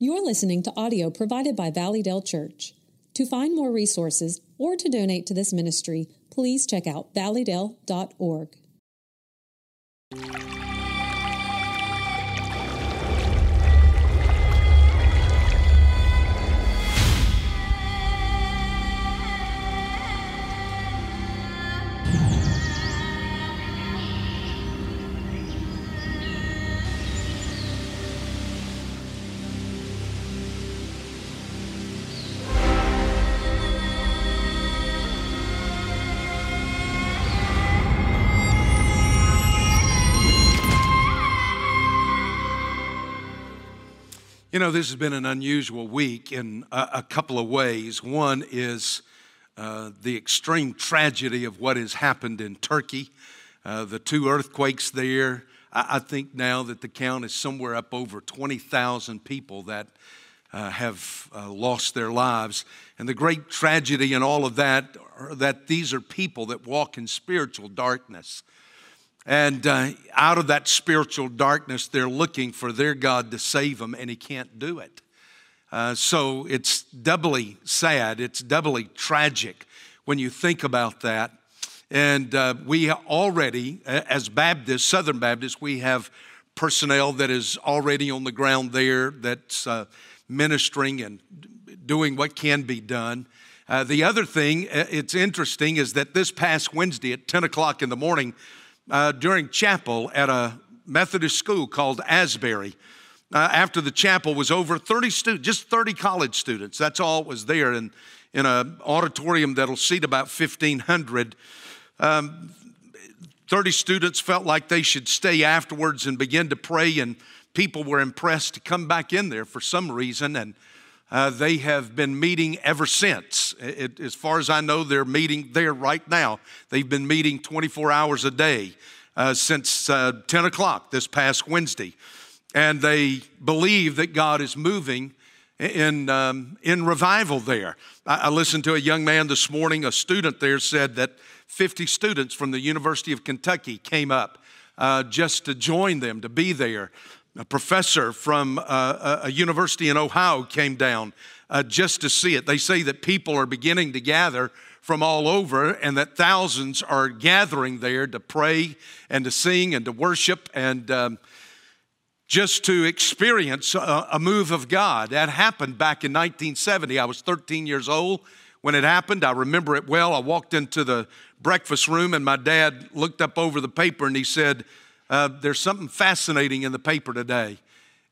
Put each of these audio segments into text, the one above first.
You're listening to audio provided by Valleydale Church. To find more resources or to donate to this ministry, please check out valleydale.org. You know, this has been an unusual week in a, a couple of ways. One is uh, the extreme tragedy of what has happened in Turkey, uh, the two earthquakes there. I, I, think now that the count is somewhere up over 20,000 people that uh, have uh, lost their lives. And the great tragedy in all of that that these are people that walk in spiritual darkness. And uh, out of that spiritual darkness, they're looking for their God to save them, and He can't do it. Uh, so it's doubly sad, it's doubly tragic when you think about that. And uh, we already, as Baptists, Southern Baptists, we have personnel that is already on the ground there that's uh, ministering and doing what can be done. Uh, the other thing, uh, it's interesting, is that this past Wednesday at 10 o'clock in the morning, uh, during chapel at a Methodist school called Asbury. Uh, after the chapel was over, 30 students, just 30 college students. That's all was there in, in an auditorium that'll seat about 1,500. Um, 30 students felt like they should stay afterwards and begin to pray, and people were impressed to come back in there for some reason. And uh, they have been meeting ever since. It, as far as I know, they're meeting there right now. They've been meeting 24 hours a day uh, since uh, 10 o'clock this past Wednesday. And they believe that God is moving in, um, in revival there. I, I, listened to a young man this morning, a student there said that 50 students from the University of Kentucky came up uh, just to join them, to be there. A professor from uh, a university in Ohio came down uh, just to see it. They say that people are beginning to gather from all over and that thousands are gathering there to pray and to sing and to worship and um, just to experience a, a move of God. That happened back in 1970. I was 13 years old when it happened. I remember it well. I walked into the breakfast room and my dad looked up over the paper and he said, uh, there's something fascinating in the paper today.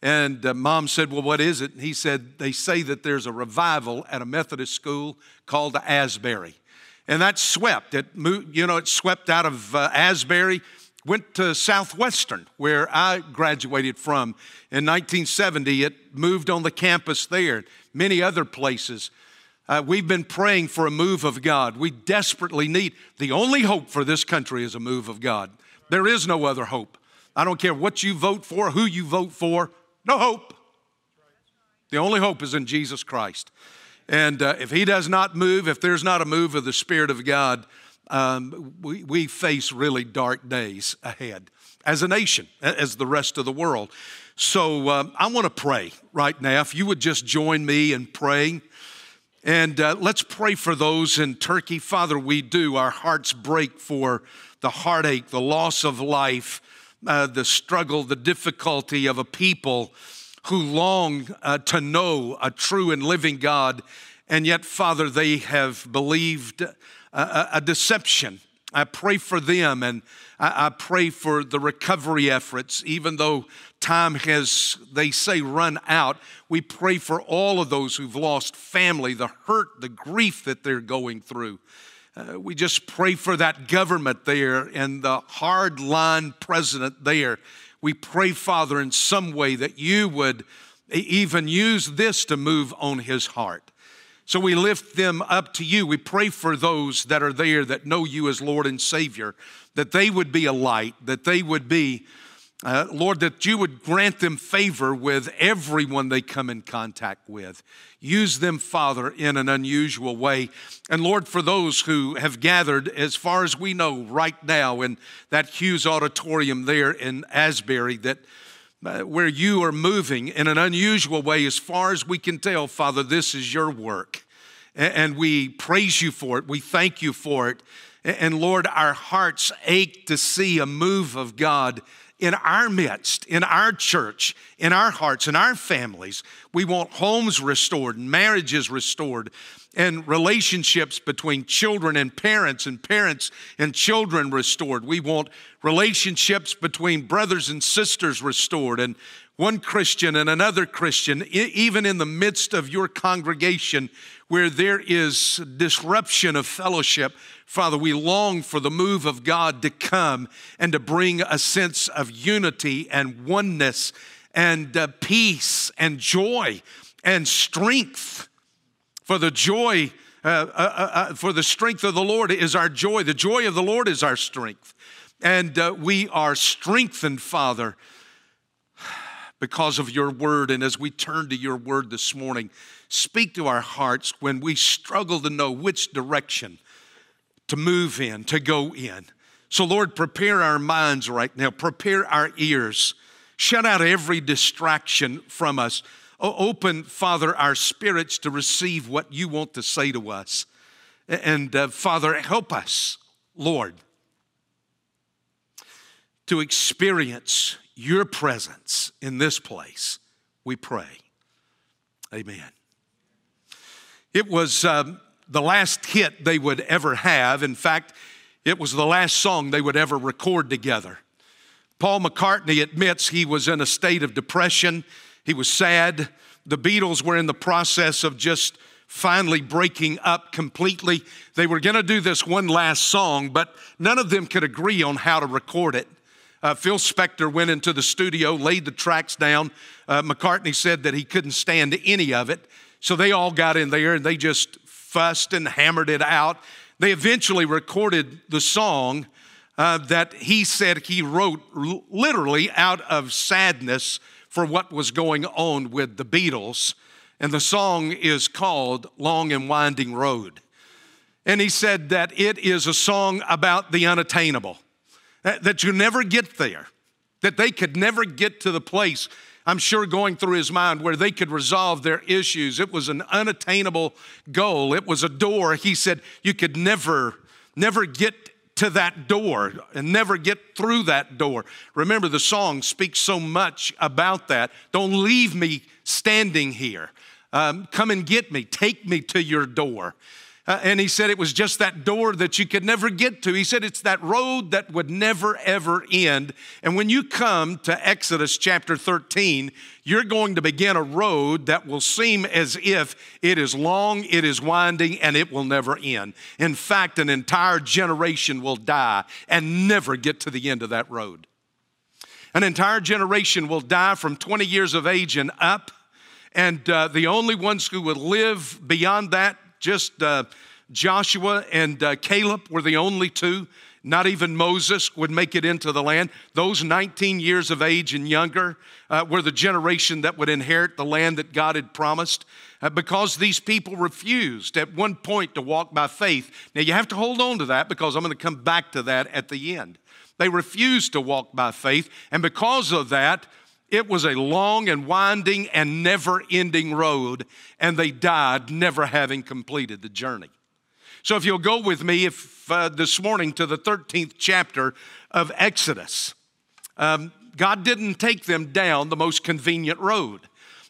And uh, mom said, Well, what is it? And he said, They say that there's a revival at a Methodist school called the Asbury. And that swept. It moved, you know, it swept out of uh, Asbury, went to Southwestern, where I graduated from. In 1970, it moved on the campus there, many other places. Uh, we've been praying for a move of God. We desperately need, the only hope for this country is a move of God. There is no other hope. I don't care what you vote for, who you vote for, no hope. The only hope is in Jesus Christ. And uh, if He does not move, if there's not a move of the Spirit of God, um, we, we face really dark days ahead as a nation, as the rest of the world. So um, I want to pray right now. If you would just join me in praying. And uh, let's pray for those in Turkey. Father, we do. Our hearts break for the heartache, the loss of life, uh, the struggle, the difficulty of a people who long uh, to know a true and living God. And yet, Father, they have believed a, a deception. I pray for them and I, I pray for the recovery efforts, even though time has, they say, run out. We pray for all of those who've lost family, the hurt, the grief that they're going through. Uh, we just pray for that government there and the hard line president there. We pray, Father, in some way that you would even use this to move on his heart. So we lift them up to you. We pray for those that are there that know you as Lord and Savior, that they would be a light, that they would be uh, Lord, that you would grant them favor with everyone they come in contact with. Use them, Father, in an unusual way. And Lord, for those who have gathered, as far as we know right now, in that Hughes Auditorium there in Asbury, that uh, where you are moving in an unusual way. As far as we can tell, Father, this is your work. And we praise you for it. We thank you for it. And Lord, our hearts ache to see a move of God in our midst, in our church, in our hearts, in our families. We want homes restored, marriages restored, and relationships between children and parents and parents and children restored. We want relationships between brothers and sisters restored and one Christian and another Christian, even in the midst of your congregation where there is disruption of fellowship. Father, we long for the move of God to come and to bring a sense of unity and oneness and uh, peace and joy and strength for the joy, uh, uh, uh, uh, for the strength of the Lord is our joy. The joy of the Lord is our strength. And uh, we are strengthened, Father, because of your word. And as we turn to your word this morning, speak to our hearts when we struggle to know which direction to move in, to go in. So, Lord, prepare our minds right now, prepare our ears, shut out every distraction from us. Open, Father, our spirits to receive what you want to say to us. And uh, Father, help us, Lord, to experience your presence in this place. We pray. Amen. It was um, the last hit they would ever have. In fact, it was the last song they would ever record together. Paul McCartney admits he was in a state of depression he was sad. The Beatles were in the process of just finally breaking up completely. They were going to do this one last song, but none of them could agree on how to record it. Uh, Phil Spector went into the studio, laid the tracks down. Uh, McCartney said that he couldn't stand any of it. So they all got in there and they just fussed and hammered it out. They eventually recorded the song uh, that he said he wrote literally out of sadness for what was going on with the Beatles. And the song is called Long and Winding Road. And he said that it is a song about the unattainable, that you never get there, that they could never get to the place, I'm sure going through his mind, where they could resolve their issues. It was an unattainable goal, it was a door. He said you could never, never get to that door and never get through that door. Remember, the song speaks so much about that. Don't leave me standing here. Um, come and get me. Take me to your door. Uh, and he said it was just that door that you could never get to. He said it's that road that would never, ever end. And when you come to Exodus chapter 13, you're going to begin a road that will seem as if it is long, it is winding, and it will never end. In fact, an entire generation will die and never get to the end of that road. An entire generation will die from 20 years of age and up. And uh, the only ones who will live beyond that just uh, Joshua and uh, Caleb were the only two. Not even Moses would make it into the land. Those 19 years of age and younger uh, were the generation that would inherit the land that God had promised uh, because these people refused at one point to walk by faith. Now, you have to hold on to that because I'm going to come back to that at the end. They refused to walk by faith, and because of that, it was a long and winding and never ending road, and they died never having completed the journey. So, if you'll go with me if, uh, this morning to the 13th chapter of Exodus, um, God didn't take them down the most convenient road.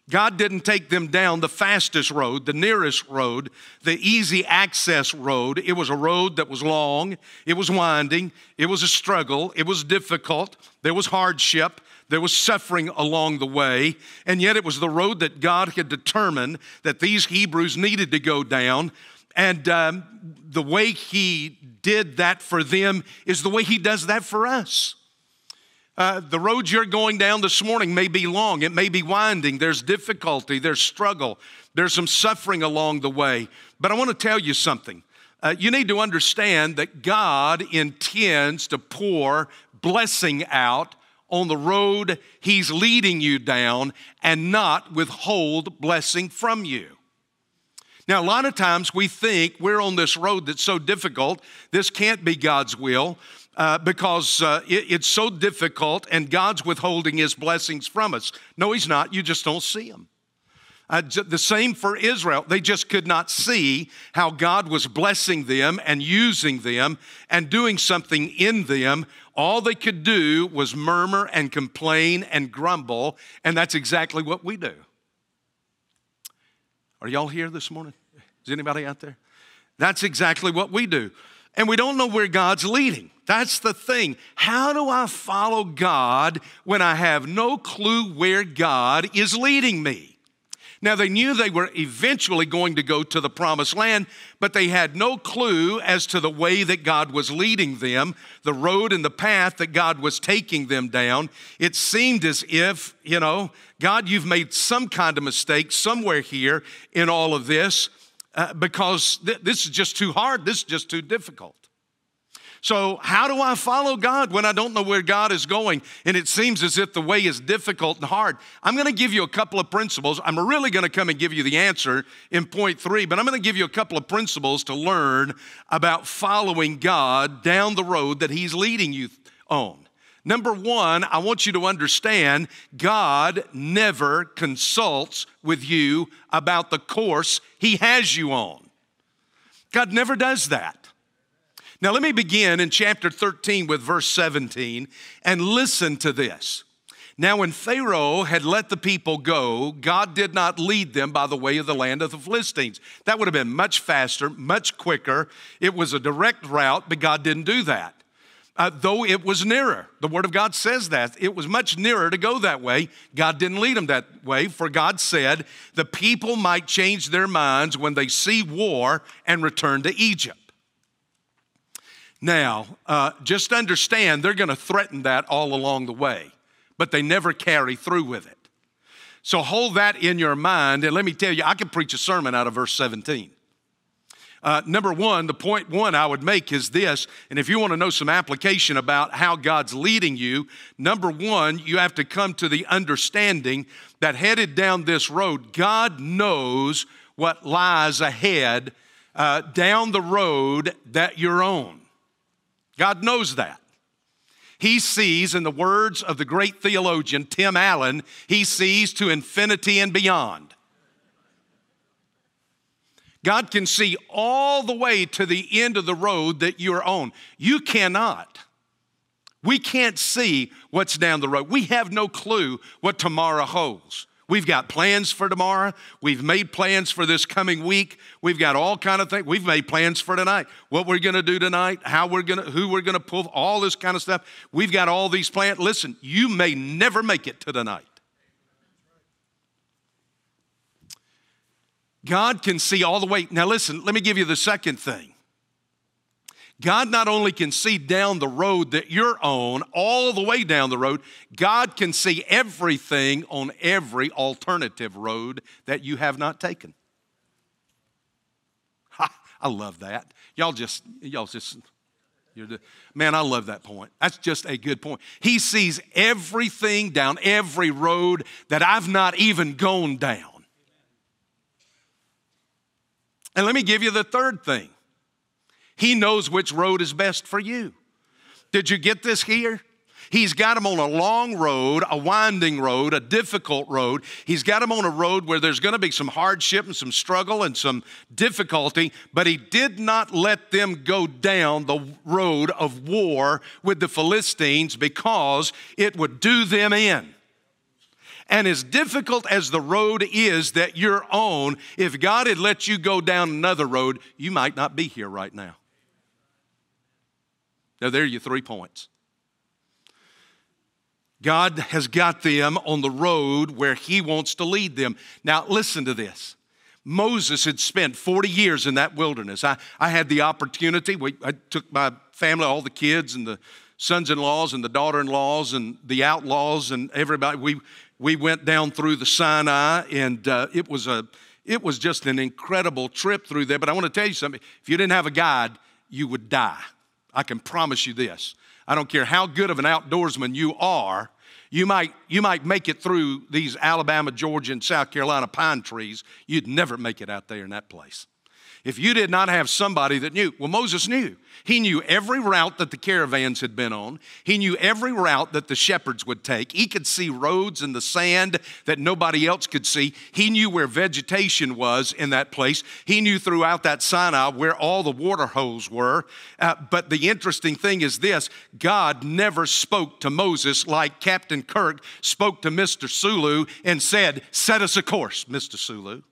God didn't take them down the fastest road, the nearest road, the easy access road. It was a road that was long, it was winding, it was a struggle, it was difficult, there was hardship, there was suffering along the way, and yet it was the road that God had determined that these Hebrews needed to go down. And um, the way He did that for them is the way He does that for us. Uh, the road you're going down this morning may be long, it may be winding, there's difficulty, there's struggle, there's some suffering along the way. But I want to tell you something. Uh, you need to understand that God intends to pour blessing out on the road He's leading you down and not withhold blessing from you. Now, a lot of times we think we're on this road that's so difficult, this can't be God's will. Uh, because uh, it, it's so difficult and God's withholding his blessings from us. No, he's not. You just don't see them. Uh, the same for Israel. They just could not see how God was blessing them and using them and doing something in them. All they could do was murmur and complain and grumble, and that's exactly what we do. Are y'all here this morning? Is anybody out there? That's exactly what we do. And we don't know where God's leading. That's the thing. How do I follow God when I have no clue where God is leading me? Now, they knew they were eventually going to go to the promised land, but they had no clue as to the way that God was leading them, the road and the path that God was taking them down. It seemed as if, you know, God, you've made some kind of mistake somewhere here in all of this uh, because th- this is just too hard, this is just too difficult. So, how do I follow God when I don't know where God is going and it seems as if the way is difficult and hard? I'm going to give you a couple of principles. I'm really going to come and give you the answer in point three, but I'm going to give you a couple of principles to learn about following God down the road that He's leading you on. Number one, I want you to understand God never consults with you about the course He has you on. God never does that. Now, let me begin in chapter 13 with verse 17 and listen to this. Now, when Pharaoh had let the people go, God did not lead them by the way of the land of the Philistines. That would have been much faster, much quicker. It was a direct route, but God didn't do that. Uh, though it was nearer. The Word of God says that. It was much nearer to go that way. God didn't lead them that way, for God said the people might change their minds when they see war and return to Egypt. Now, uh, just understand they're going to threaten that all along the way, but they never carry through with it. So hold that in your mind, and let me tell you, I could preach a sermon out of verse 17. Uh, number one, the point one I would make is this, and if you want to know some application about how God's leading you, number one, you have to come to the understanding that headed down this road, God knows what lies ahead uh, down the road that you're on. God knows that. He sees, in the words of the great theologian Tim Allen, he sees to infinity and beyond. God can see all the way to the end of the road that you're on. You cannot. We can't see what's down the road. We have no clue what tomorrow holds. We've got plans for tomorrow. We've made plans for this coming week. We've got all kind of things. We've made plans for tonight. What we're going to do tonight, how we're going to who we're going to pull, all this kind of stuff. We've got all these plans. Listen, you may never make it to tonight. God can see all the way. Now listen, let me give you the second thing. God not only can see down the road that you're on, all the way down the road, God can see everything on every alternative road that you have not taken. Ha, I love that. Y'all just, y'all just, the, man, I love that point. That's just a good point. He sees everything down every road that I've not even gone down. And let me give you the third thing he knows which road is best for you. Did you get this here? He's got them on a long road, a winding road, a difficult road. He's got them on a road where there's going to be some hardship and some struggle and some difficulty, but he did not let them go down the road of war with the Philistines because it would do them in. And as difficult as the road is that you're on, if God had let you go down another road, you might not be here right now. Now, there are your three points. God has got them on the road where He wants to lead them. Now, listen to this. Moses had spent 40 years in that wilderness. I, I had the opportunity, we, I took my family, all the kids and the sons in laws and the daughter in laws and the outlaws and everybody. We, we went down through the Sinai, and uh, it, was a, it was just an incredible trip through there. But I want to tell you something if you didn't have a guide, you would die. I can promise you this. I don't care how good of an outdoorsman you are, You might, you might make it through these Alabama, Georgia, and South Carolina pine trees. You'd never make it out there in that place if you did not have somebody that knew. Well, Moses knew. He knew every route that the caravans had been on, he knew every route that the shepherds would take. He could see roads in the sand that nobody else could see. He knew where vegetation was in that place. He knew throughout that Sinai where all the water holes were. Uh, but the interesting thing is this God never spoke to Moses like Captain Kirk spoke to Mr. Sulu and said, Set us a course, Mr. Sulu.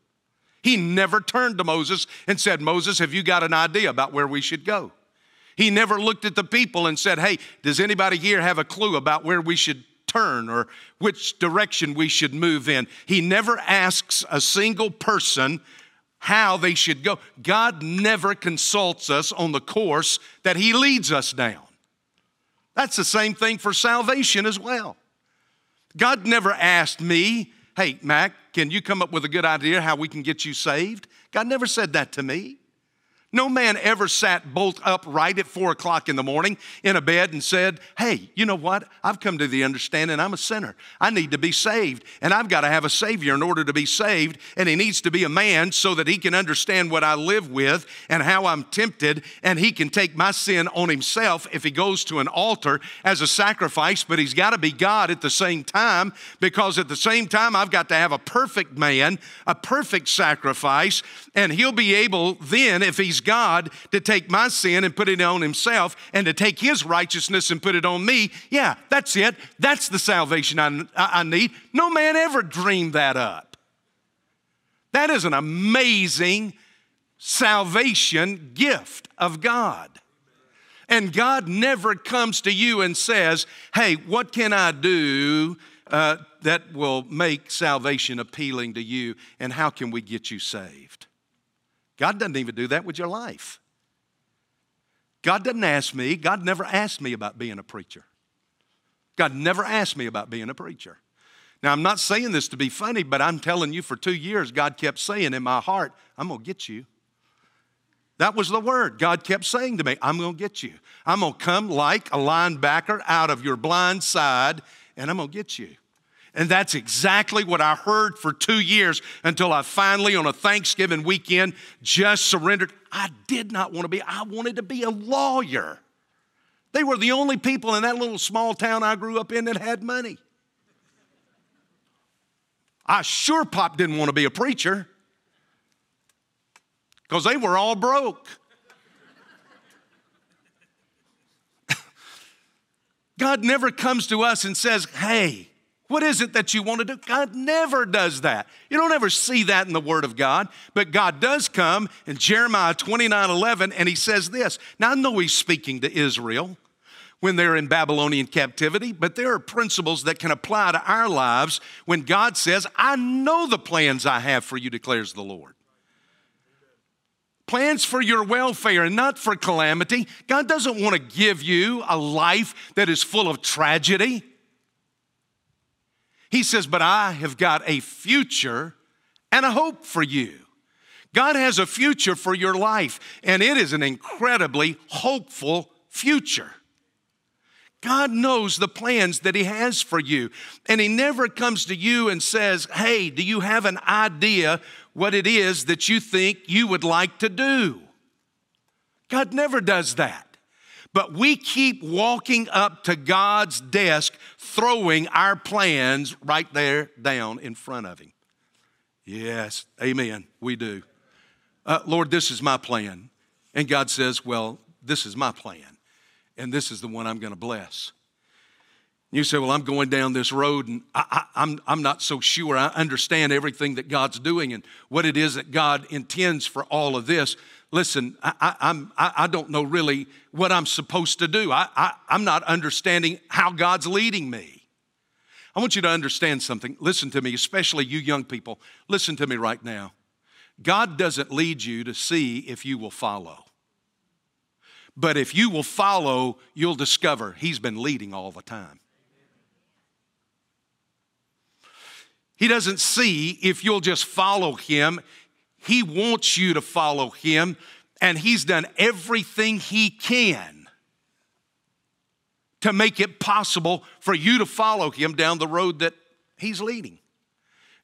He never turned to Moses and said, Moses, have you got an idea about where we should go? He never looked at the people and said, Hey, does anybody here have a clue about where we should turn or which direction we should move in? He never asks a single person how they should go. God never consults us on the course that He leads us down. That's the same thing for salvation as well. God never asked me, Hey, Mac, can you come up with a good idea how we can get you saved? God never said that to me. No man ever sat bolt upright at four o'clock in the morning in a bed and said, Hey, you know what? I've come to the understanding I'm a sinner. I need to be saved, and I've got to have a Savior in order to be saved. And he needs to be a man so that he can understand what I live with and how I'm tempted, and he can take my sin on himself if he goes to an altar as a sacrifice. But he's got to be God at the same time because at the same time, I've got to have a perfect man, a perfect sacrifice, and he'll be able then, if he's God to take my sin and put it on himself and to take his righteousness and put it on me. Yeah, that's it. That's the salvation I, I need. No man ever dreamed that up. That is an amazing salvation gift of God. And God never comes to you and says, Hey, what can I do uh, that will make salvation appealing to you? And how can we get you saved? God doesn't even do that with your life. God doesn't ask me, God never asked me about being a preacher. God never asked me about being a preacher. Now, I'm not saying this to be funny, but I'm telling you for two years, God kept saying in my heart, I'm gonna get you. That was the word God kept saying to me, I'm gonna get you. I'm gonna come like a linebacker out of your blind side, and I'm gonna get you. And that's exactly what I heard for two years until I finally, on a Thanksgiving weekend, just surrendered. I did not want to be, I wanted to be a lawyer. They were the only people in that little small town I grew up in that had money. I sure pop didn't want to be a preacher because they were all broke. God never comes to us and says, Hey, what is it that you want to do? God never does that. You don't ever see that in the Word of God, but God does come in Jeremiah 29 11, and He says this. Now, I know He's speaking to Israel when they're in Babylonian captivity, but there are principles that can apply to our lives when God says, I know the plans I have for you, declares the Lord. Plans for your welfare and not for calamity. God doesn't want to give you a life that is full of tragedy. He says, But I have got a future and a hope for you. God has a future for your life, and it is an incredibly hopeful future. God knows the plans that He has for you, and He never comes to you and says, Hey, do you have an idea what it is that you think you would like to do? God never does that. But we keep walking up to God's desk, throwing our plans right there down in front of Him. Yes, amen, we do. Uh, Lord, this is my plan. And God says, Well, this is my plan, and this is the one I'm going to bless. You say, Well, I'm going down this road and I, I'm, I'm not so sure I understand everything that God's doing and what it is that God intends for all of this listen, I, I'm, I, don't know really what I'm supposed to do. I, I, I'm not understanding how God's leading me. I want you to understand something. Listen to me, especially you young people. Listen to me right now. God doesn't lead you to see if you will follow. But if you will follow, you'll discover He's been leading all the time. He doesn't see if you'll just follow Him. He wants you to follow Him, and He's done everything He can to make it possible for you to follow him down the road that he's leading.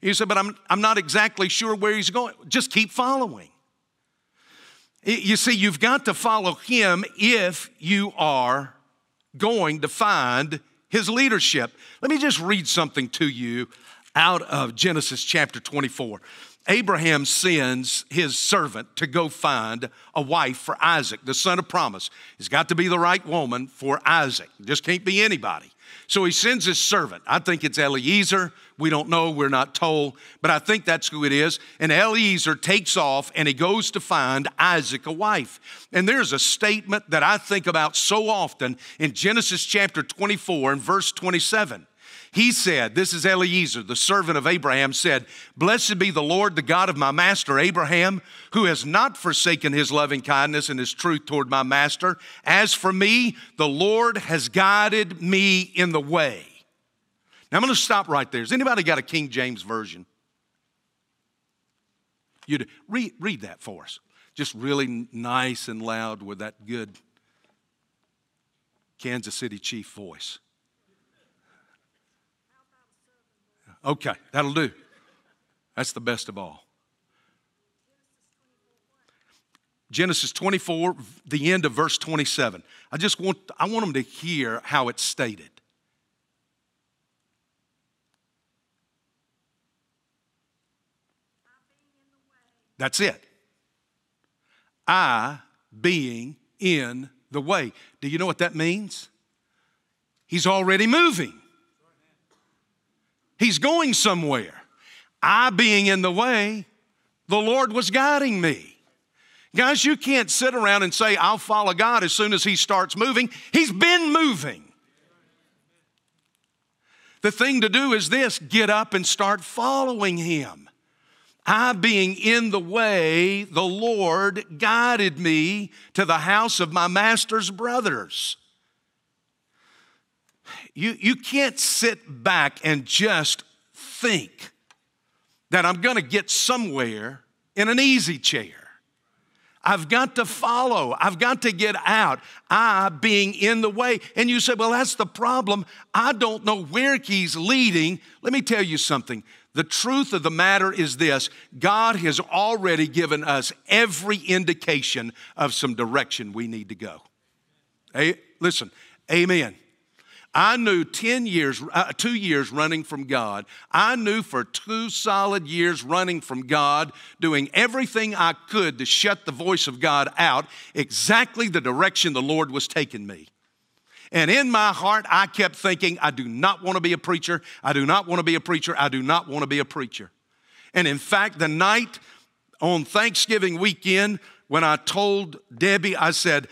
You say, but I'm, I'm not exactly sure where he's going. Just keep following. You see, you've got to follow him if you are going to find his leadership. Let me just read something to you out of Genesis chapter 24. Abraham sends his servant to go find a wife for Isaac, the son of promise. It's got to be the right woman for Isaac. Just can't be anybody. So he sends his servant. I think it's Eliezer. We don't know, we're not told, but I think that's who it is. And Eliezer takes off and he goes to find Isaac a wife. And there's a statement that I think about so often in Genesis chapter 24 and verse 27. He said, This is Eliezer, the servant of Abraham, said, Blessed be the Lord, the God of my master Abraham, who has not forsaken his loving kindness and his truth toward my master. As for me, the Lord has guided me in the way. Now I'm going to stop right there. Has anybody got a King James version? You read, read that for us. Just really nice and loud with that good Kansas City Chief voice. Okay, that'll do. That's the best of all. Genesis 24, the end of verse 27. I just want, I want them to hear how it's stated. That's it. I being in the way. Do you know what that means? He's already moving. He's going somewhere. I being in the way, the Lord was guiding me. Guys, you can't sit around and say, I'll follow God as soon as He starts moving. He's been moving. The thing to do is this get up and start following Him. I, being in the way, the Lord guided me to the house of my master's brothers. You, you can't sit back and just think that I'm going to get somewhere in an easy chair. I've got to follow. I've got to get out. I being in the way. And you say, well, that's the problem. I don't know where he's leading. Let me tell you something. The truth of the matter is this God has already given us every indication of some direction we need to go. Hey, listen, amen. I knew 10 years, uh, two years running from God. I knew for two solid years running from God, doing everything I could to shut the voice of God out, exactly the direction the Lord was taking me. And in my heart, I kept thinking, I do not want to be a preacher. I do not want to be a preacher. I do not want to be a preacher. And in fact, the night on Thanksgiving weekend, when I told Debbie, I said,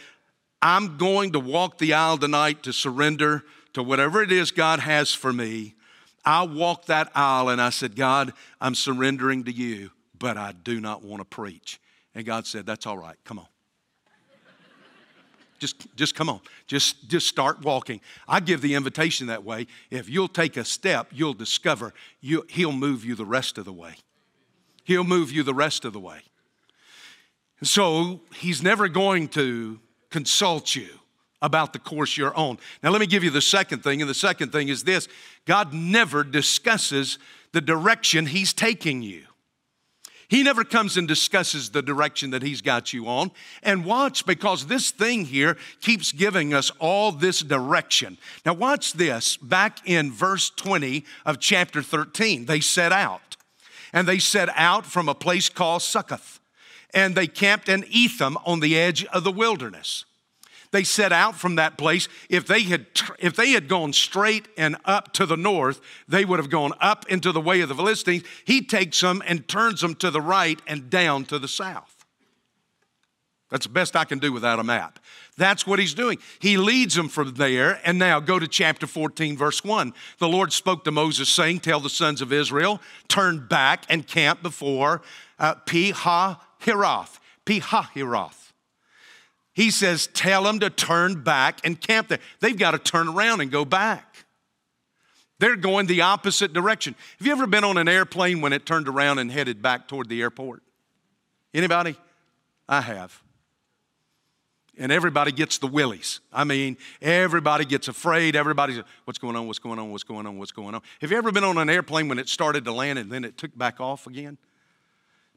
I'm going to walk the aisle tonight to surrender to whatever it is God has for me, I walked that aisle and I said, God, I'm surrendering to you, but I do not want to preach. And God said, That's all right, come on. Just, just come on. Just, just start walking. I give the invitation that way. If you'll take a step, you'll discover you, He'll move you the rest of the way. He'll move you the rest of the way. So He's never going to consult you about the course you're on. Now, let me give you the second thing, and the second thing is this God never discusses the direction He's taking you. He never comes and discusses the direction that He's got you on. And watch, because this thing here keeps giving us all this direction. Now, watch this. Back in verse 20 of chapter 13, they set out. And they set out from a place called Succoth. And they camped in Etham on the edge of the wilderness. They set out from that place. If they had, if they had gone straight and up to the north, they would have gone up into the way of the Philistines. He takes them and turns them to the right and down to the south. That's the best I can do without a map. That's what he's doing. He leads them from there. And now go to chapter 14, verse 1. The Lord spoke to Moses, saying, Tell the sons of Israel, turn back and camp before uh, Pi-hahiroth. Pi-hahiroth. He says, Tell them to turn back and camp there. They've got to turn around and go back. They're going the opposite direction. Have you ever been on an airplane when it turned around and headed back toward the airport? Anybody? I have. and everybody gets the willies. I mean, everybody gets afraid. Everybody's, what's going on? What's going on? What's going on? What's going on? Have you ever been on an airplane when it started to land and then it took back off again?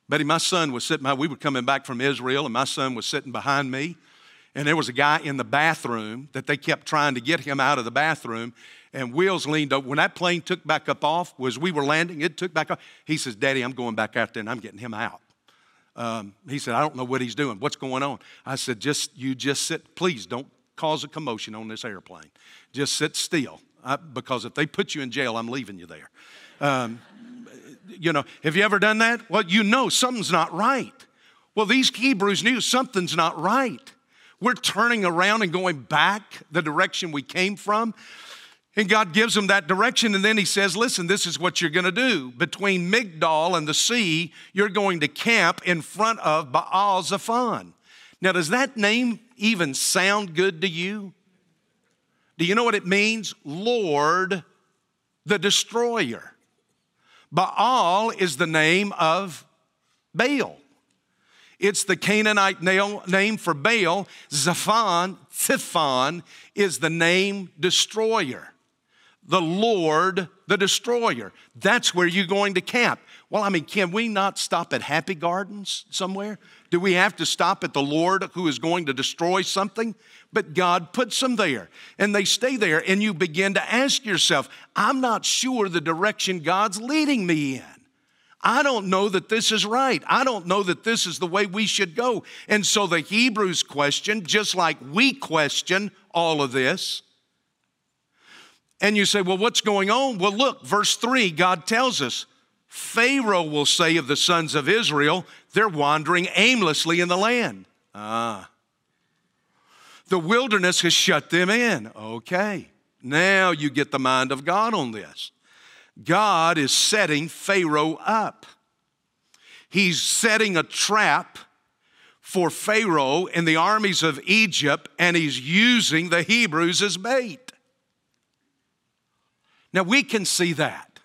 Betty, my son was sitting, we were coming back from Israel, and my son was sitting behind me, and there was a guy in the bathroom that they kept trying to get him out of the bathroom. And Wheels leaned over. When that plane took back up off, was we were landing, it took back up. He says, Daddy, I'm going back out there and I'm getting him out. Um, he said, I don't know what he's doing. What's going on? I said, just you just sit. Please don't cause a commotion on this airplane. Just sit still. I, because if they put you in jail, I'm leaving you there. Um, you know, have you ever done that? Well, you know something's not right. Well, these Hebrews knew something's not right. We're turning around and going back the direction we came from. And God gives them that direction, and then He says, Listen, this is what you're going to do. Between Migdol and the sea, you're going to camp in front of Baal Zephon. Now, does that name even sound good to you? Do you know what it means? Lord the Destroyer. Baal is the name of Baal. It's the Canaanite name for Baal. Zephon, Zephon, is the name destroyer the Lord the destroyer. That's where you're going to camp. Well, I mean, can we not stop at Happy Gardens somewhere? Do we have to stop at the Lord who is going to destroy something? But God puts them there and they stay there, and you begin to ask yourself, I'm not sure the direction God's leading me in. I don't know that this is right. I don't know that this is the way we should go. And so the Hebrews question, just like we question all of this, and you say, well, what's going on? Well, look, verse 3, God tells us Pharaoh will say of the sons of Israel, they're wandering aimlessly in the land. Ah. The wilderness has shut them in. Okay. Now you get the mind of God on this. God is setting Pharaoh up. He's setting a trap for Pharaoh and the armies of Egypt, and he's using the Hebrews as bait. Now we can see that.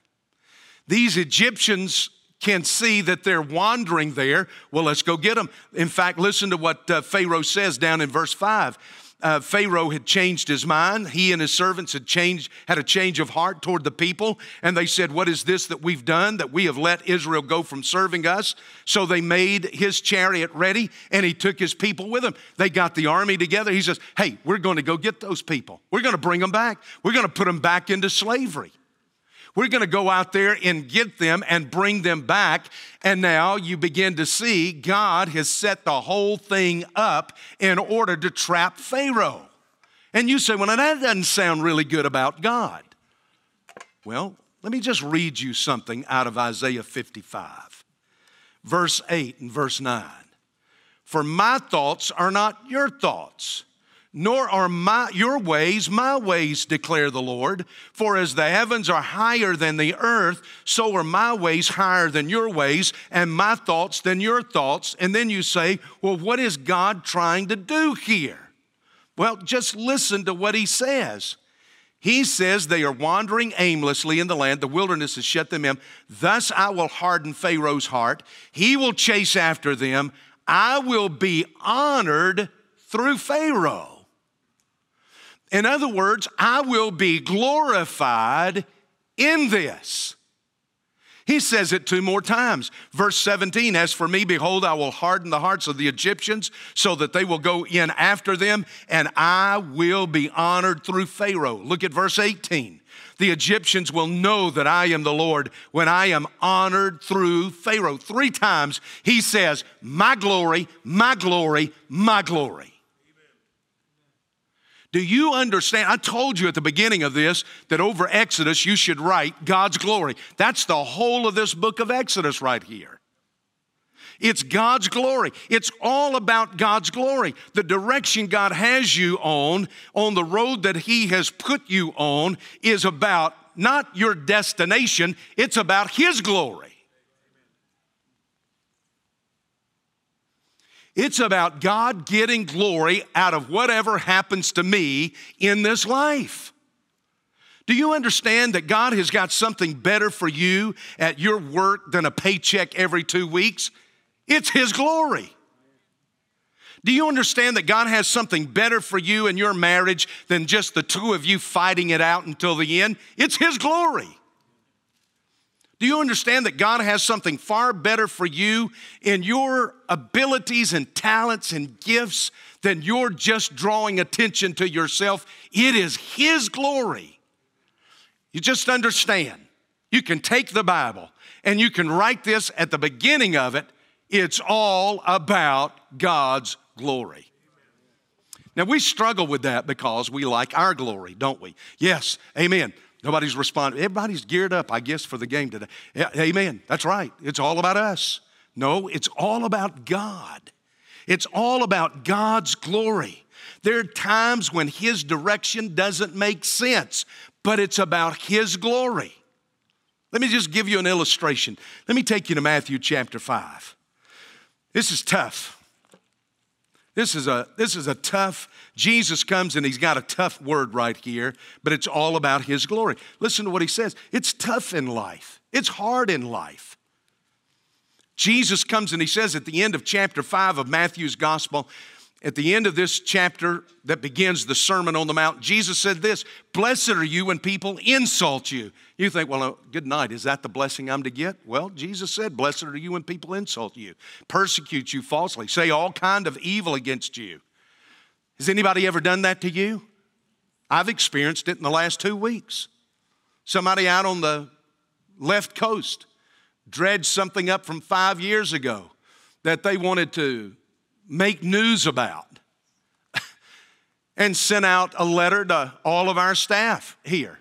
These Egyptians can see that they're wandering there. Well, let's go get them. In fact, listen to what uh, Pharaoh says down in verse 5 uh, Pharaoh had changed his mind. He and his servants had changed, had a change of heart toward the people, and they said, "What is this that we've done? That we have let Israel go from serving us?" So they made his chariot ready, and he took his people with him. They got the army together. He says, "Hey, we're going to go get those people. We're going to bring them back. We're going to put them back into slavery." We're going to go out there and get them and bring them back. And now you begin to see God has set the whole thing up in order to trap Pharaoh. And you say, well, that doesn't sound really good about God. Well, let me just read you something out of Isaiah 55, verse 8 and verse 9. For my thoughts are not your thoughts nor are my, your ways my ways, declare the Lord. For as the heavens are higher than the earth, so are my ways higher than your ways, and my thoughts than your thoughts. And then you say, well, what is God trying to do here? Well, just listen to what he says. He says they are wandering aimlessly in the land. The wilderness has shut them in. Thus I will harden Pharaoh's heart. He will chase after them. I will be honored through Pharaoh. In other words, I will be glorified in this. He says it two more times. Verse 17, as for me, behold, I will harden the hearts of the Egyptians so that they will go in after them, and I will be honored through Pharaoh. Look at verse 18. The Egyptians will know that I am the Lord when I am honored through Pharaoh. Three times he says, My glory, my glory, my glory. Do you understand? I told you at the beginning of this that over Exodus you should write God's glory. That's the whole of this book of Exodus right here. It's God's glory. It's all about God's glory. The direction God has you on, on the road that He has put you on, is about not your destination, it's about His glory. It's about God getting glory out of whatever happens to me in this life. Do you understand that God has got something better for you at your work than a paycheck every two weeks? It's His glory. Do you understand that God has something better for you in your marriage than just the two of you fighting it out until the end? It's His glory. Do you understand that God has something far better for you in your abilities and talents and gifts than you're just drawing attention to yourself? It is His glory. You just understand. You can take the Bible and you can write this at the beginning of it. It's all about God's glory. Now, we struggle with that because we like our glory, don't we? Yes, amen. Nobody's responding. Everybody's geared up, I guess, for the game today. Amen. That's right. It's all about us. No, it's all about God. It's all about God's glory. There are times when His direction doesn't make sense, but it's about His glory. Let me just give you an illustration. Let me take you to Matthew chapter 5. This is tough. This is a this is a tough Jesus comes and he's got a tough word right here, but it's all about his glory. Listen to what he says. It's tough in life. It's hard in life. Jesus comes and he says at the end of chapter 5 of Matthew's gospel, at the end of this chapter that begins the Sermon on the Mount, Jesus said this Blessed are you when people insult you. You think, well, uh, good night. Is that the blessing I'm to get? Well, Jesus said, Blessed are you when people insult you, persecute you falsely, say all kind of evil against you. Has anybody ever done that to you? I've experienced it in the last two weeks. Somebody out on the left coast dredged something up from five years ago that they wanted to make news about and sent out a letter to all of our staff here.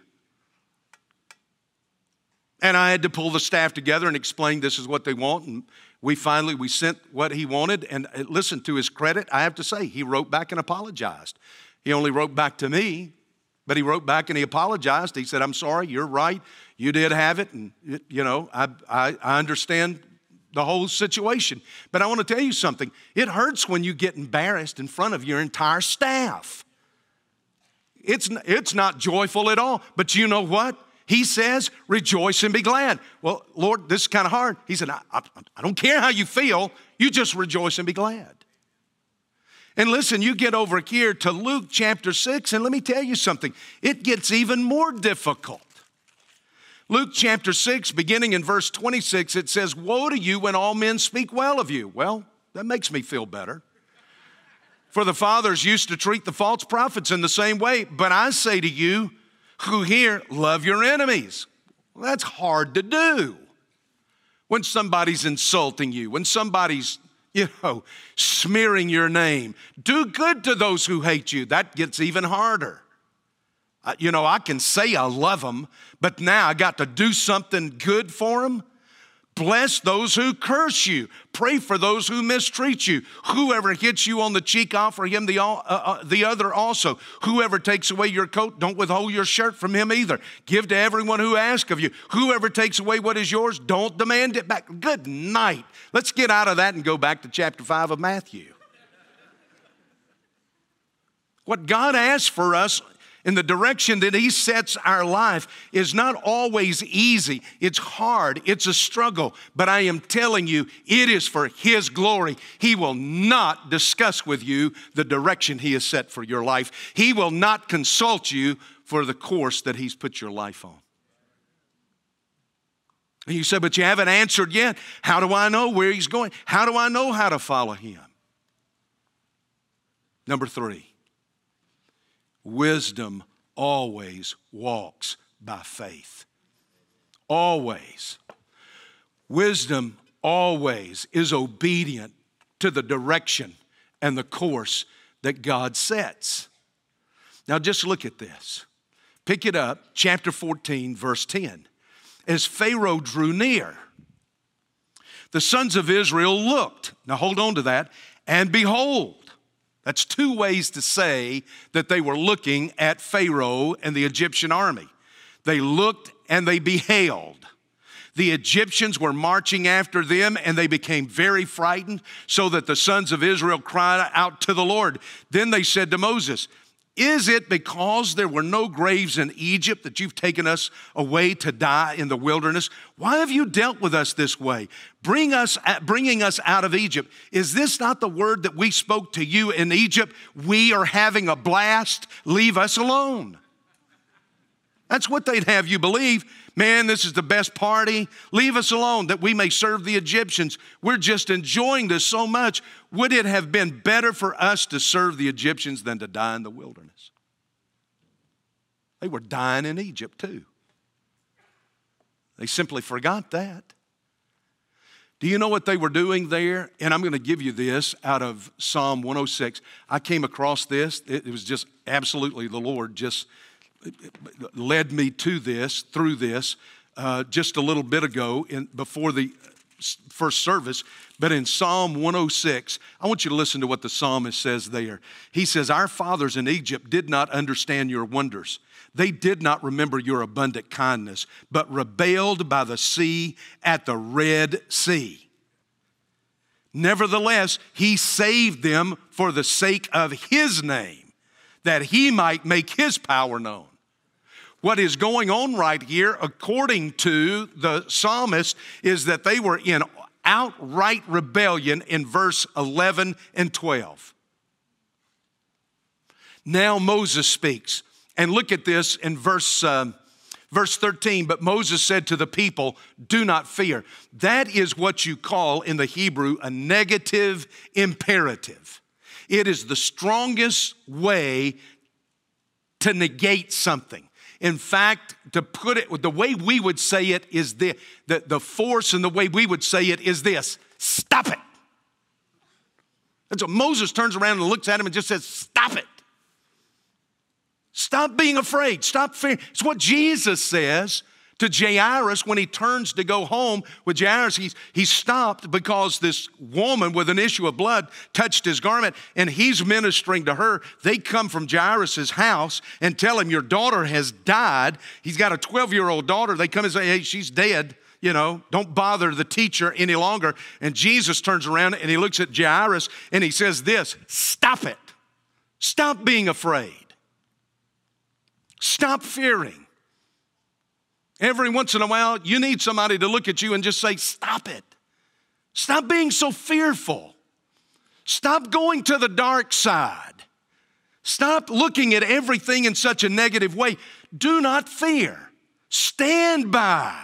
And I had to pull the staff together and explain this is what they want. And we finally we sent what he wanted. And uh, listen to his credit, I have to say he wrote back and apologized. He only wrote back to me, but he wrote back and he apologized. He said, "I'm sorry. You're right. You did have it, and you know I I, I understand the whole situation. But I want to tell you something it hurts when you get embarrassed in front of your entire staff. It's, it's not joyful at all. But you know what? He says, rejoice and be glad. Well, Lord, this is kind of hard. He said, I, I, I don't care how you feel, you just rejoice and be glad. And listen, you get over here to Luke chapter 6, and let me tell you something. It gets even more difficult. Luke chapter 6, beginning in verse 26, it says, Woe to you when all men speak well of you. Well, that makes me feel better. For the fathers used to treat the false prophets in the same way, but I say to you who hear, love your enemies. Well, that's hard to do. When somebody's insulting you, when somebody's, you know, smearing your name, do good to those who hate you. That gets even harder. You know, I can say I love them, but now I got to do something good for them. Bless those who curse you. Pray for those who mistreat you. Whoever hits you on the cheek, offer him the, uh, uh, the other also. Whoever takes away your coat, don't withhold your shirt from him either. Give to everyone who asks of you. Whoever takes away what is yours, don't demand it back. Good night. Let's get out of that and go back to chapter 5 of Matthew. What God asks for us in the direction that He sets our life is not always easy. It's hard, it's a struggle, but I am telling you, it is for His glory. He will not discuss with you the direction He has set for your life, He will not consult you for the course that He's put your life on. And you said, but you haven't answered yet. How do I know where He's going? How do I know how to follow Him? Number three. Wisdom always walks by faith. Always. Wisdom always is obedient to the direction and the course that God sets. Now, just look at this. Pick it up, chapter 14, verse 10. As Pharaoh drew near, the sons of Israel looked. Now, hold on to that. And behold, that's two ways to say that they were looking at Pharaoh and the Egyptian army. They looked and they beheld. The Egyptians were marching after them and they became very frightened, so that the sons of Israel cried out to the Lord. Then they said to Moses, Is it because there were no graves in Egypt that you've taken us away to die in the wilderness? Why have you dealt with us this way, Bring us, bringing us out of Egypt? Is this not the word that we spoke to you in Egypt? We are having a blast. Leave us alone. That's what they'd have you believe. Man, this is the best party. Leave us alone that we may serve the Egyptians. We're just enjoying this so much. Would it have been better for us to serve the Egyptians than to die in the wilderness? They were dying in Egypt too. They simply forgot that. Do you know what they were doing there? And I'm going to give you this out of Psalm 106. I came across this. It was just absolutely the Lord just led me to this, through this, uh, just a little bit ago in, before the first service. But in Psalm 106, I want you to listen to what the psalmist says there. He says, Our fathers in Egypt did not understand your wonders. They did not remember your abundant kindness, but rebelled by the sea at the Red Sea. Nevertheless, he saved them for the sake of his name that he might make his power known. What is going on right here, according to the psalmist, is that they were in outright rebellion in verse 11 and 12. Now Moses speaks. And look at this in verse, uh, verse 13. But Moses said to the people, Do not fear. That is what you call in the Hebrew a negative imperative. It is the strongest way to negate something. In fact, to put it, the way we would say it is the, the, the force and the way we would say it is this stop it. And so Moses turns around and looks at him and just says, Stop it. Stop being afraid. Stop fearing. It's what Jesus says to Jairus when he turns to go home with Jairus. He's, he stopped because this woman with an issue of blood touched his garment and he's ministering to her. They come from Jairus' house and tell him, Your daughter has died. He's got a 12 year old daughter. They come and say, Hey, she's dead. You know, don't bother the teacher any longer. And Jesus turns around and he looks at Jairus and he says, This, stop it. Stop being afraid. Stop fearing. Every once in a while, you need somebody to look at you and just say, Stop it. Stop being so fearful. Stop going to the dark side. Stop looking at everything in such a negative way. Do not fear. Stand by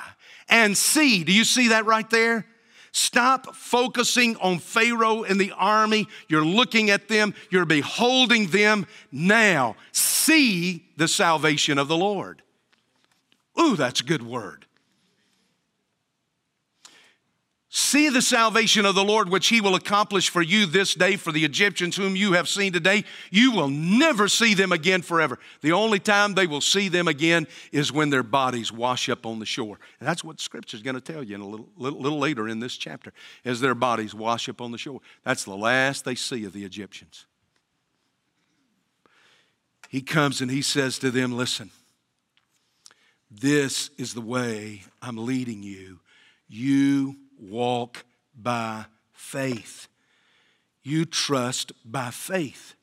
and see. Do you see that right there? Stop focusing on Pharaoh and the army. You're looking at them, you're beholding them. Now, see the salvation of the Lord. Ooh, that's a good word. See the salvation of the Lord, which he will accomplish for you this day, for the Egyptians whom you have seen today. You will never see them again forever. The only time they will see them again is when their bodies wash up on the shore. And that's what Scripture is going to tell you in a little, little, little later in this chapter, as their bodies wash up on the shore. That's the last they see of the Egyptians. He comes and he says to them, Listen, this is the way I'm leading you. You walk by faith. You trust by faith.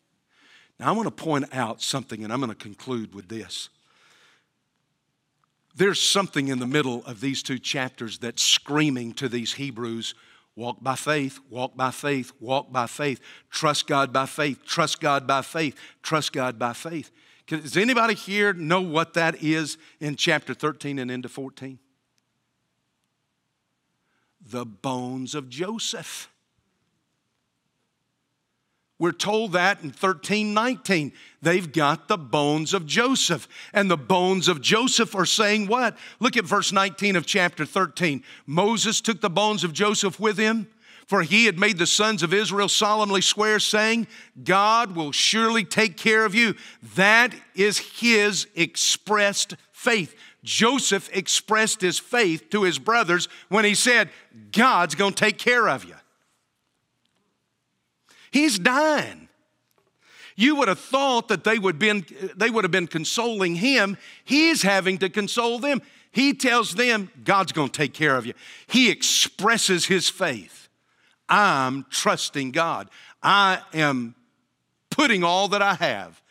Now, I want to point out something, and I'm going to conclude with this. There's something in the middle of these two chapters that's screaming to these Hebrews walk by faith, walk by faith, walk by faith, trust God by faith, trust God by faith, trust God by faith. Does anybody here know what that is in chapter 13 and into 14? The bones of Joseph. We're told that in 13, 19. They've got the bones of Joseph. And the bones of Joseph are saying what? Look at verse 19 of chapter 13. Moses took the bones of Joseph with him for he had made the sons of Israel solemnly swear, saying, God will surely take care of you. That is his expressed faith. Joseph expressed his faith to his brothers when he said, God's going to take care of you. He's dying. You would have thought that they would, been, they would have been consoling him. He's having to console them. He tells them, God's going to take care of you. He expresses his faith. I'm trusting God. I am putting all that I have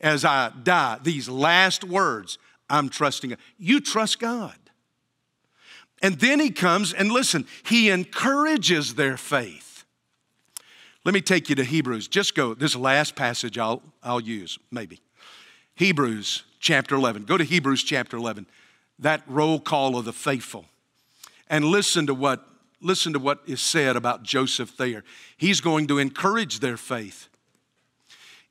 as I die, these last words, I'm trusting God. You trust God. And then he comes and listen, he encourages their faith. Let me take you to Hebrews. Just go, this last passage I'll, I'll use, maybe. Hebrews chapter 11. Go to Hebrews chapter 11, that roll call of the faithful. And listen to what, listen to what is said about Joseph there. He's going to encourage their faith.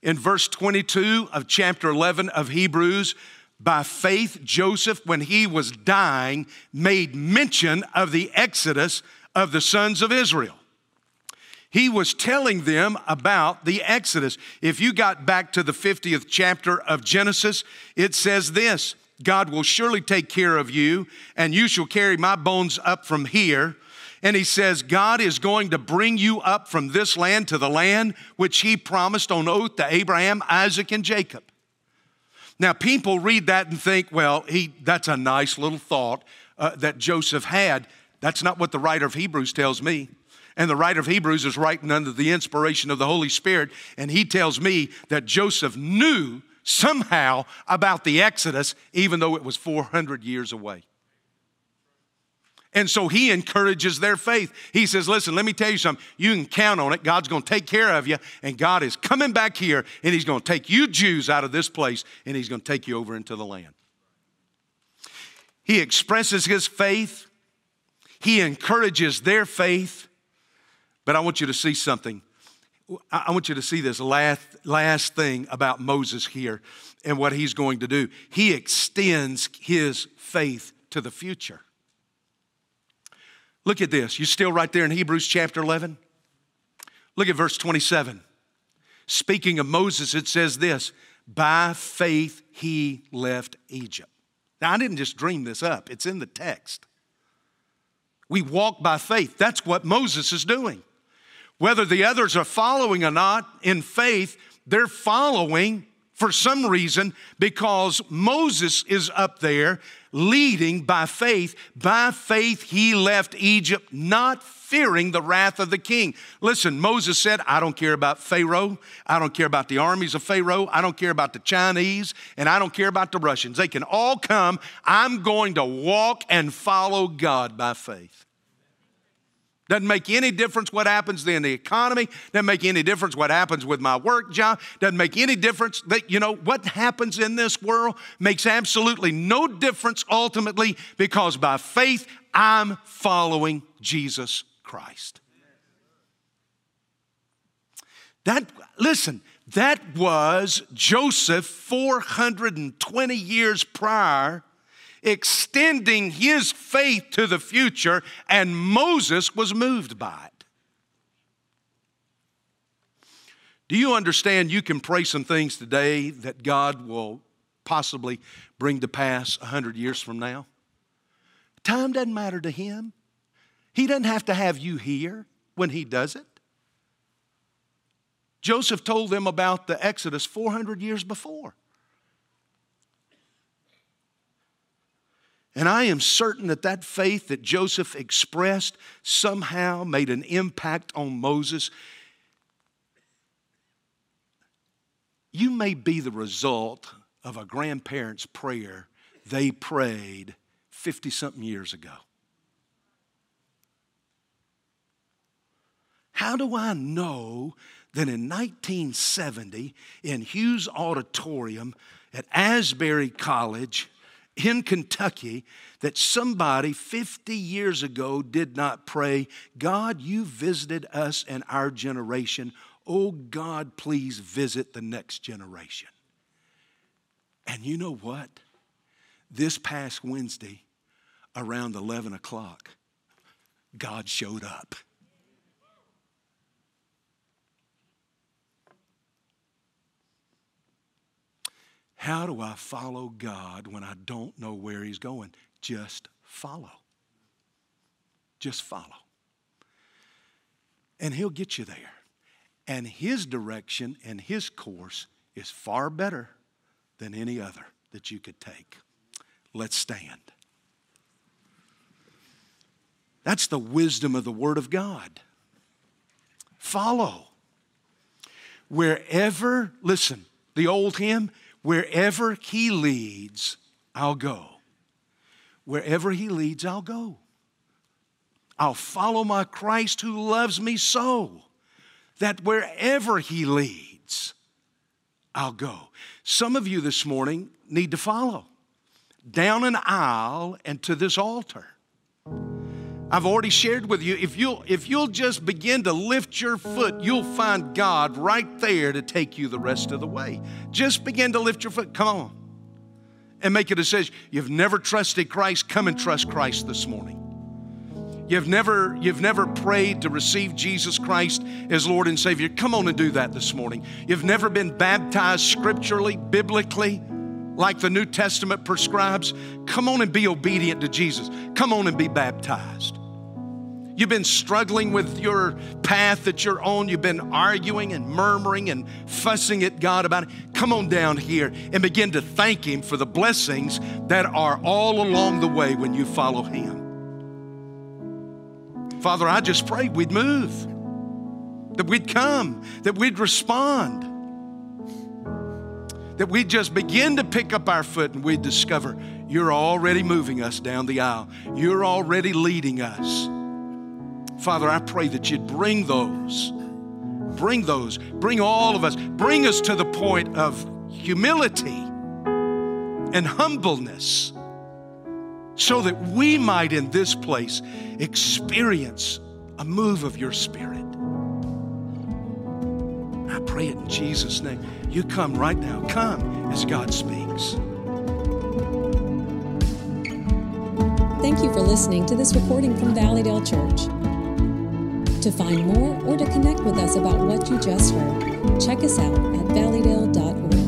In verse 22 of chapter 11 of Hebrews, by faith, Joseph, when he was dying, made mention of the exodus of the sons of Israel. He was telling them about the Exodus. If you got back to the 50th chapter of Genesis, it says this God will surely take care of you, and you shall carry my bones up from here. And he says, God is going to bring you up from this land to the land which he promised on oath to Abraham, Isaac, and Jacob. Now, people read that and think, well, he, that's a nice little thought uh, that Joseph had. That's not what the writer of Hebrews tells me. And the writer of Hebrews is writing under the inspiration of the Holy Spirit, and he tells me that Joseph knew somehow about the Exodus, even though it was 400 years away. And so he encourages their faith. He says, Listen, let me tell you something. You can count on it. God's going to take care of you. And God is coming back here and he's going to take you Jews out of this place and he's going to take you over into the land. He expresses his faith, he encourages their faith. But I want you to see something. I want you to see this last, last thing about Moses here and what he's going to do. He extends his faith to the future. Look at this. You're still right there in Hebrews chapter 11? Look at verse 27. Speaking of Moses, it says this By faith he left Egypt. Now, I didn't just dream this up, it's in the text. We walk by faith. That's what Moses is doing. Whether the others are following or not in faith, they're following for some reason because Moses is up there leading by faith. By faith, he left Egypt, not fearing the wrath of the king. Listen, Moses said, I don't care about Pharaoh. I don't care about the armies of Pharaoh. I don't care about the Chinese, and I don't care about the Russians. They can all come. I'm going to walk and follow God by faith. Doesn't make any difference what happens in the economy. Doesn't make any difference what happens with my work job. Doesn't make any difference that, you know, what happens in this world makes absolutely no difference ultimately because by faith I'm following Jesus Christ. That, listen, that was Joseph 420 years prior extending his faith to the future, and Moses was moved by it. Do you understand you can pray some things today that God will possibly bring to pass 100 years from now? Time doesn't matter to him. He doesn't have to have you here when he does it. Joseph told them about the Exodus 400 years before. And I am certain that that faith that Joseph expressed somehow made an impact on Moses. You may be the result of a grandparent's prayer they prayed 50 something years ago. How do I know that in 1970 in Hughes Auditorium at Asbury College, in Kentucky that somebody 50 years ago did not pray, God, you visited us and our generation. Oh, God, please visit the next generation. And you know what? This past Wednesday, around 11 o'clock, God showed up. How do I follow God when I don't know where He's going? Just follow. Just follow. And He'll get you there. And His direction and His course is far better than any other that you could take. Let's stand. That's the wisdom of the Word of God. Follow. Wherever, listen, The old hymn, wherever he leads, I'll go. Wherever he leads, I'll go. I'll follow my Christ who loves me so that wherever he leads, I'll go. Some of you this morning need to follow down an aisle and to this altar. I've already shared with you if you'll if you'll just begin to lift your foot, you'll find God right there to take you the rest of the way. Just begin to lift your foot. Come on. And make a decision. You've never trusted Christ, come and trust Christ this morning. You've never, you've never prayed to receive Jesus Christ as Lord and Savior. Come on and do that this morning. You've never been baptized scripturally, biblically, like the New Testament prescribes. Come on and be obedient to Jesus. Come on and be baptized. You've been struggling with your path that you're on. You've been arguing and murmuring and fussing at God about it. Come on down here and begin to thank Him for the blessings that are all along the way when you follow Him. Father, I just pray we'd move, that we'd come, that we'd respond, that we'd just begin to pick up our foot and we'd discover you're already moving us down the aisle. You're already leading us. Father, I pray that you'd bring those, bring those, bring all of us, bring us to the point of humility and humbleness so that we might in this place experience a move of your spirit. I pray it in Jesus' name. You come right now. Come as God speaks. Thank you for listening to this recording from Valleydale Church. To find more or to connect with us about what you just heard, check us out at valleydale.org.